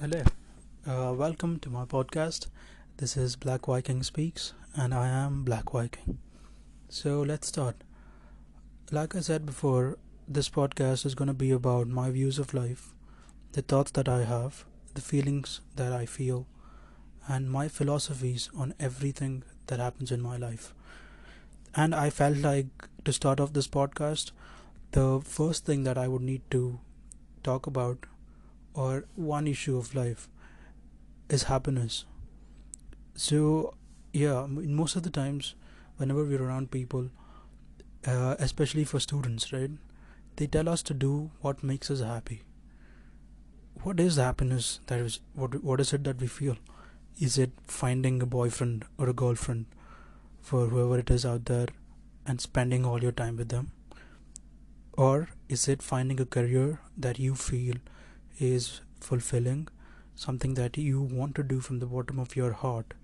Hello, uh, welcome to my podcast. This is Black Viking Speaks, and I am Black Viking. So let's start. Like I said before, this podcast is going to be about my views of life, the thoughts that I have, the feelings that I feel, and my philosophies on everything that happens in my life. And I felt like to start off this podcast, the first thing that I would need to talk about or one issue of life is happiness. So, yeah, most of the times, whenever we're around people, uh, especially for students, right, they tell us to do what makes us happy. What is happiness? That is, what what is it that we feel? Is it finding a boyfriend or a girlfriend for whoever it is out there and spending all your time with them? Or is it finding a career that you feel is fulfilling, something that you want to do from the bottom of your heart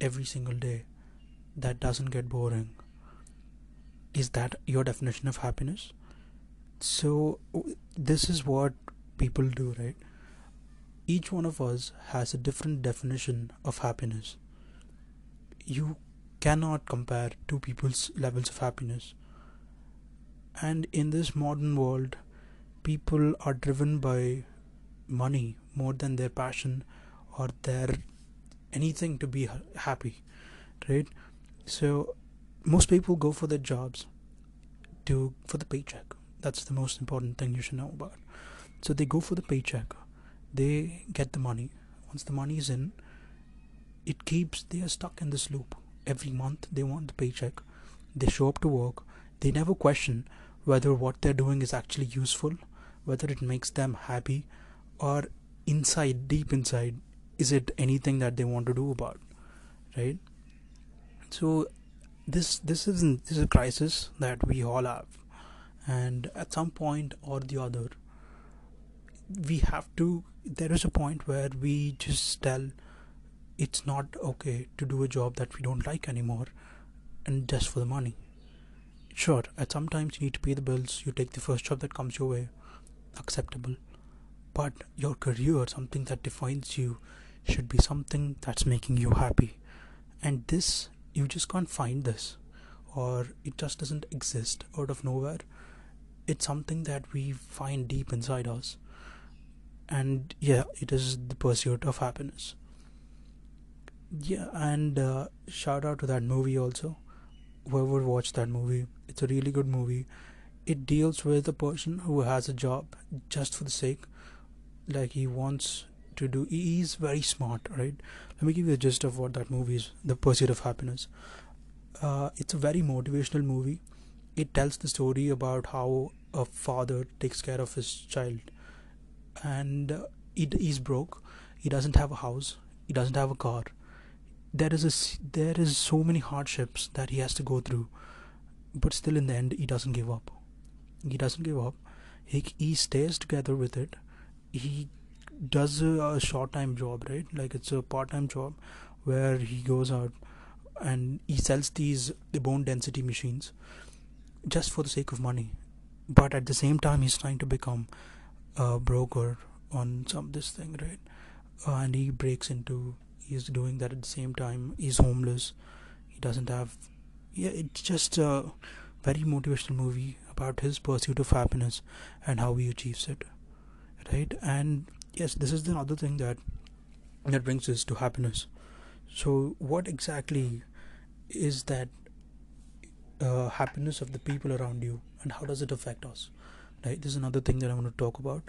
every single day that doesn't get boring. Is that your definition of happiness? So, this is what people do, right? Each one of us has a different definition of happiness. You cannot compare two people's levels of happiness. And in this modern world, people are driven by money more than their passion or their anything to be happy right? So most people go for their jobs to for the paycheck. That's the most important thing you should know about. So they go for the paycheck. They get the money. Once the money is in it keeps they are stuck in this loop. Every month they want the paycheck. They show up to work. They never question whether what they're doing is actually useful whether it makes them happy or inside deep inside is it anything that they want to do about right? So this this isn't this is a crisis that we all have. And at some point or the other we have to there is a point where we just tell it's not okay to do a job that we don't like anymore and just for the money. Sure at some times you need to pay the bills you take the first job that comes your way acceptable but your career something that defines you should be something that's making you happy. And this you just can't find this or it just doesn't exist out of nowhere. It's something that we find deep inside us. And yeah it is the pursuit of happiness. Yeah and uh, shout out to that movie also. Whoever watched that movie it's a really good movie. It deals with a person who has a job just for the sake like he wants to do he's very smart right? Let me give you the gist of what that movie is the pursuit of happiness. Uh, it's a very motivational movie. It tells the story about how a father takes care of his child. And uh, he, he's broke. He doesn't have a house. He doesn't have a car. There is a there is so many hardships that he has to go through. But still in the end he doesn't give up. He doesn't give up. He, he stays together with it he does a short time job right? Like it's a part time job where he goes out and he sells these the bone density machines just for the sake of money. But at the same time he's trying to become a broker on some this thing right? Uh, and he breaks into he's doing that at the same time. He's homeless. He doesn't have yeah it's just a very motivational movie about his pursuit of happiness and how he achieves it right? And yes this is the other thing that that brings us to happiness. So what exactly is that uh, happiness of the people around you and how does it affect us? Right? This is another thing that i want to talk about.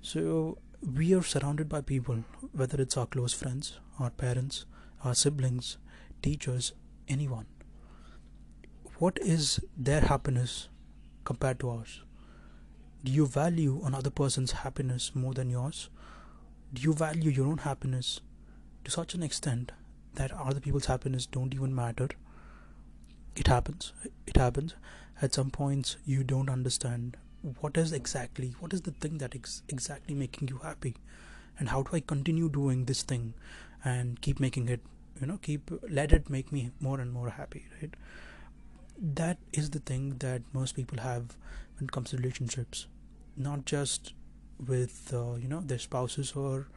So we are surrounded by people whether it's our close friends our parents our siblings teachers anyone. What is their happiness compared to ours do you value another person's happiness more than yours? Do you value your own happiness to such an extent that other people's happiness don't even matter? It happens. It happens. At some points, you don't understand what is exactly what is the thing that is exactly making you happy, and how do I continue doing this thing and keep making it, you know, keep let it make me more and more happy, right? That is the thing that most people have when it comes to relationships not just with uh, you know their spouses or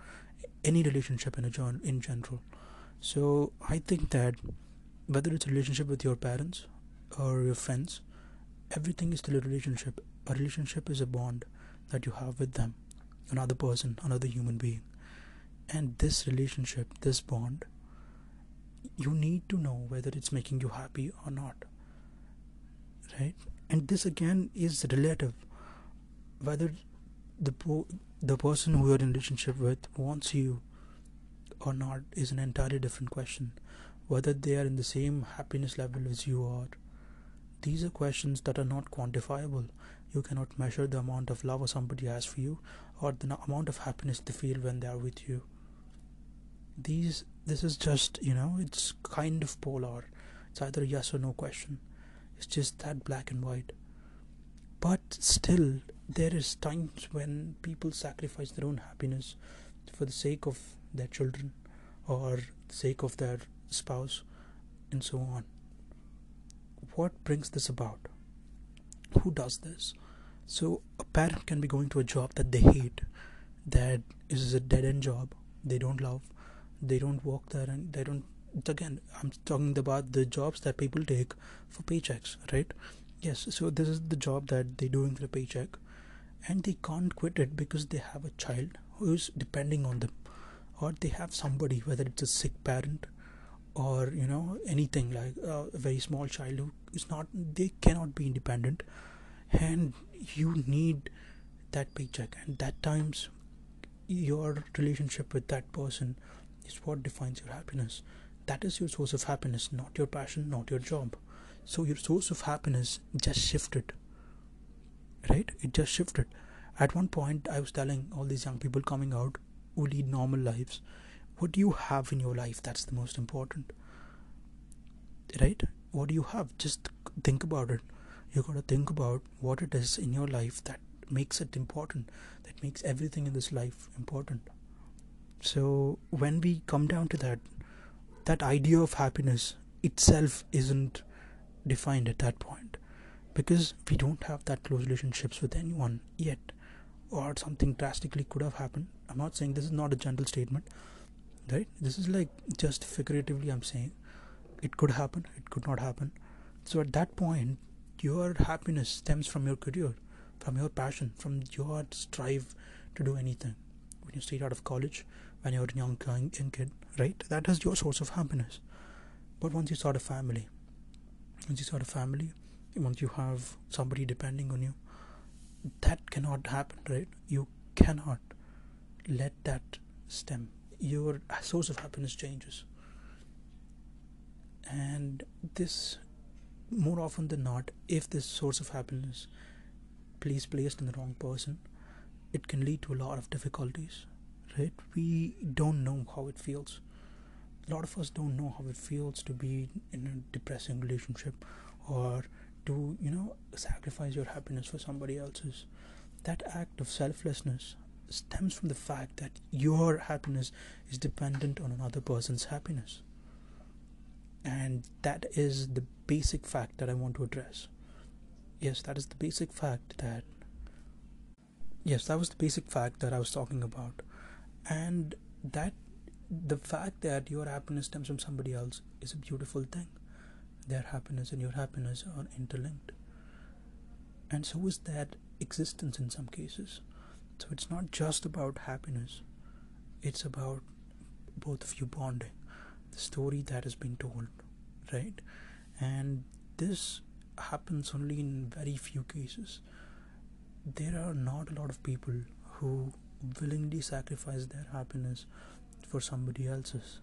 any relationship in a gen- in general. So i think that whether it's a relationship with your parents or your friends everything is still a relationship. A relationship is a bond that you have with them another person another human being. And this relationship this bond you need to know whether it's making you happy or not right? And this again is relative whether the po- the person who you're in relationship with wants you or not is an entirely different question. Whether they are in the same happiness level as you are these are questions that are not quantifiable. You cannot measure the amount of love somebody has for you or the amount of happiness they feel when they are with you. These this is just you know it's kind of polar. It's either yes or no question. It's just that black and white. But still there is times when people sacrifice their own happiness for the sake of their children or the sake of their spouse and so on. What brings this about? Who does this? So a parent can be going to a job that they hate that is a dead end job they don't love they don't work there and they don't again i'm talking about the jobs that people take for paychecks right? Yes so this is the job that they're doing for a paycheck and they can't quit it because they have a child who's depending on them or they have somebody whether it's a sick parent or you know anything like uh, a very small child who is not they cannot be independent and you need that paycheck and that times your relationship with that person is what defines your happiness. That is your source of happiness, not your passion, not your job. So your source of happiness just shifted. Right? It just shifted. At one point, I was telling all these young people coming out who lead normal lives, what do you have in your life that's the most important? Right? What do you have? Just think about it. You gotta think about what it is in your life that makes it important, that makes everything in this life important. So when we come down to that, that idea of happiness itself isn't defined at that point because we don't have that close relationships with anyone yet or something drastically could have happened i'm not saying this is not a general statement right this is like just figuratively i'm saying it could happen it could not happen so at that point your happiness stems from your career from your passion from your strive to do anything when you straight out of college when you're a young, young kid, right? That is your source of happiness. But once you start a family, once you start a family, once you have somebody depending on you, that cannot happen, right? You cannot let that stem. Your source of happiness changes. And this, more often than not, if this source of happiness is placed in the wrong person, it can lead to a lot of difficulties right we don't know how it feels a lot of us don't know how it feels to be in a depressing relationship or to you know sacrifice your happiness for somebody else's. That act of selflessness stems from the fact that your happiness is dependent on another person's happiness. And that is the basic fact that i want to address. Yes that is the basic fact that yes that was the basic fact that i was talking about. And that the fact that your happiness stems from somebody else is a beautiful thing their happiness and your happiness are interlinked. And so is that existence in some cases. So it's not just about happiness. It's about both of you bonding. The story that has been told right? And this happens only in very few cases. There are not a lot of people who willingly sacrifice their happiness for somebody else's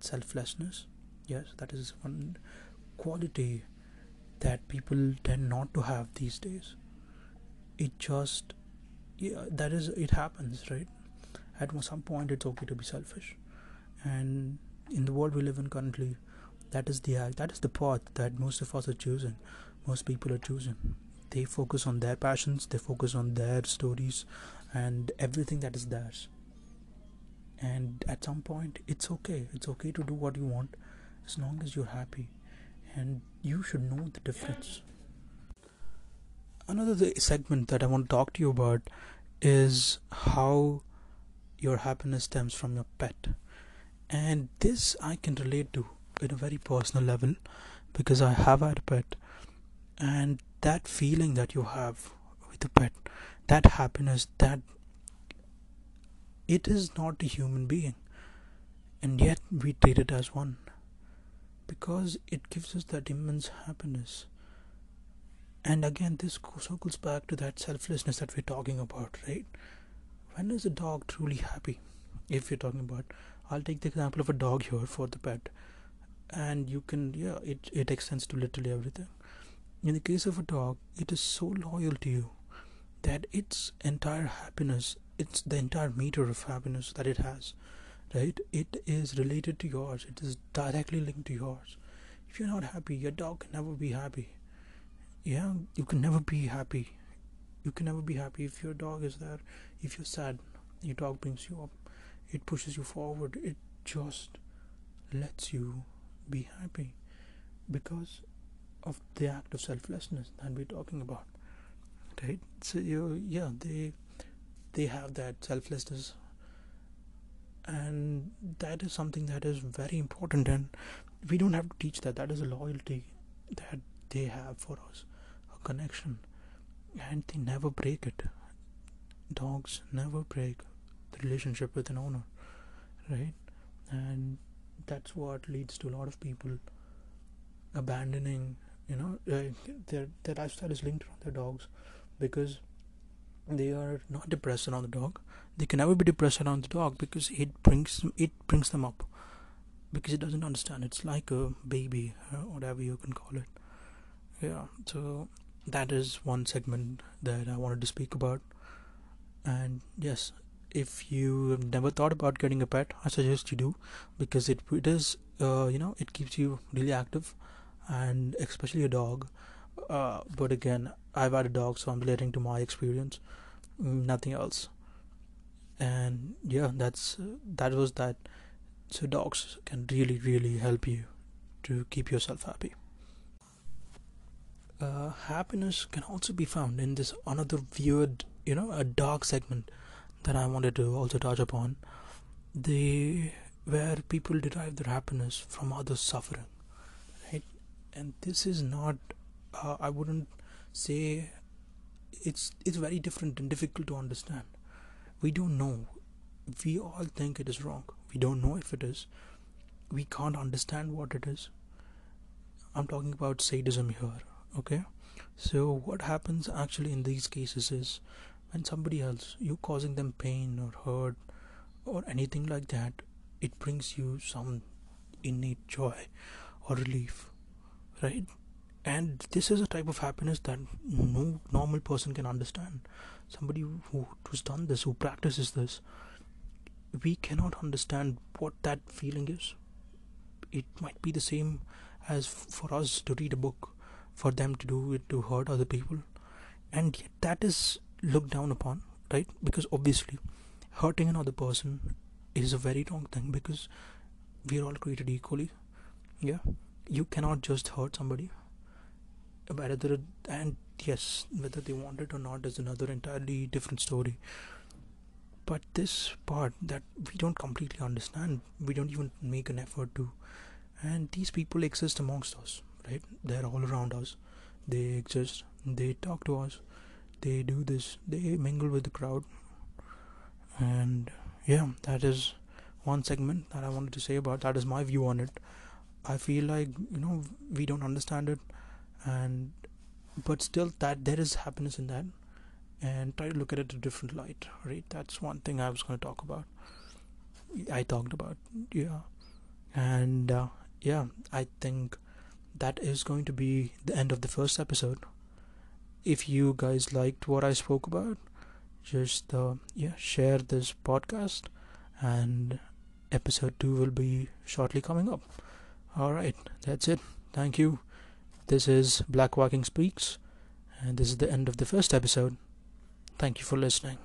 selflessness yes that is one quality that people tend not to have these days. It just yeah that is it happens right? At some point it's okay to be selfish. And in the world we live in currently that is the act that is the path that most of us are choosing. Most people are choosing. They focus on their passions they focus on their stories and everything that is theirs. And at some point it's okay. It's okay to do what you want as long as you're happy. And you should know the difference. Another segment that i want to talk to you about is how your happiness stems from your pet. And this i can relate to in a very personal level because i have had a pet. And that feeling that you have with a pet that happiness that it is not a human being. And yet we treat it as one because it gives us that immense happiness. And again this circles back to that selflessness that we're talking about right? When is a dog truly happy? If you're talking about i'll take the example of a dog here for the pet. And you can yeah it, it extends to literally everything. In the case of a dog it is so loyal to you that its entire happiness it's the entire meter of happiness that it has right? It is related to yours. It is directly linked to yours. If you're not happy your dog can never be happy. Yeah? You can never be happy. You can never be happy if your dog is there. If you're sad your dog brings you up. It pushes you forward. It just lets you be happy because of the act of selflessness that we're talking about. Right? So you yeah they they have that selflessness and that is something that is very important and we don't have to teach that. That is a loyalty that they have for us a connection. And they never break it. Dogs never break the relationship with an owner right? And that's what leads to a lot of people abandoning you know uh, their their lifestyle is linked around their dogs because they are not depressed around the dog. They can never be depressed around the dog because it brings it brings them up. Because it doesn't understand. It's like a baby or whatever you can call it. Yeah so that is one segment that i wanted to speak about. And yes if you have never thought about getting a pet i suggest you do. Because it, it is uh, you know it keeps you really active. And especially a dog uh, but again i've had a dog so i'm relating to my experience nothing else. And yeah that's uh, that was that. So dogs can really really help you to keep yourself happy. Uh, happiness can also be found in this another weird you know a dark segment that i wanted to also touch upon. The where people derive their happiness from others suffering right? And this is not uh, i wouldn't say it's it's very different and difficult to understand. We don't know. We all think it is wrong. We don't know if it is. We can't understand what it is. I'm talking about sadism here okay? So what happens actually in these cases is when somebody else you causing them pain or hurt or anything like that it brings you some innate joy or relief right and this is a type of happiness that no normal person can understand. Somebody who, who's done this who practices this we cannot understand what that feeling is. It might be the same as for us to read a book for them to do it to hurt other people. And yet that is looked down upon right? Because obviously hurting another person is a very wrong thing because we are all created equally. Yeah? You cannot just hurt somebody whether and yes whether they want it or not is another entirely different story. But this part that we don't completely understand we don't even make an effort to. And these people exist amongst us right? They're all around us. They exist. They talk to us. They do this. They mingle with the crowd. And yeah that is one segment that i wanted to say about. That is my view on it. I feel like you know we don't understand it and but still that there is happiness in that. And try to look at it a different light right? That's one thing i was going to talk about. I talked about yeah. And uh, yeah i think that is going to be the end of the first episode. If you guys liked what i spoke about just uh, yeah share this podcast and episode 2 will be shortly coming up. All right that's it. Thank you this is Black Viking Speaks, and this is the end of the first episode. Thank you for listening.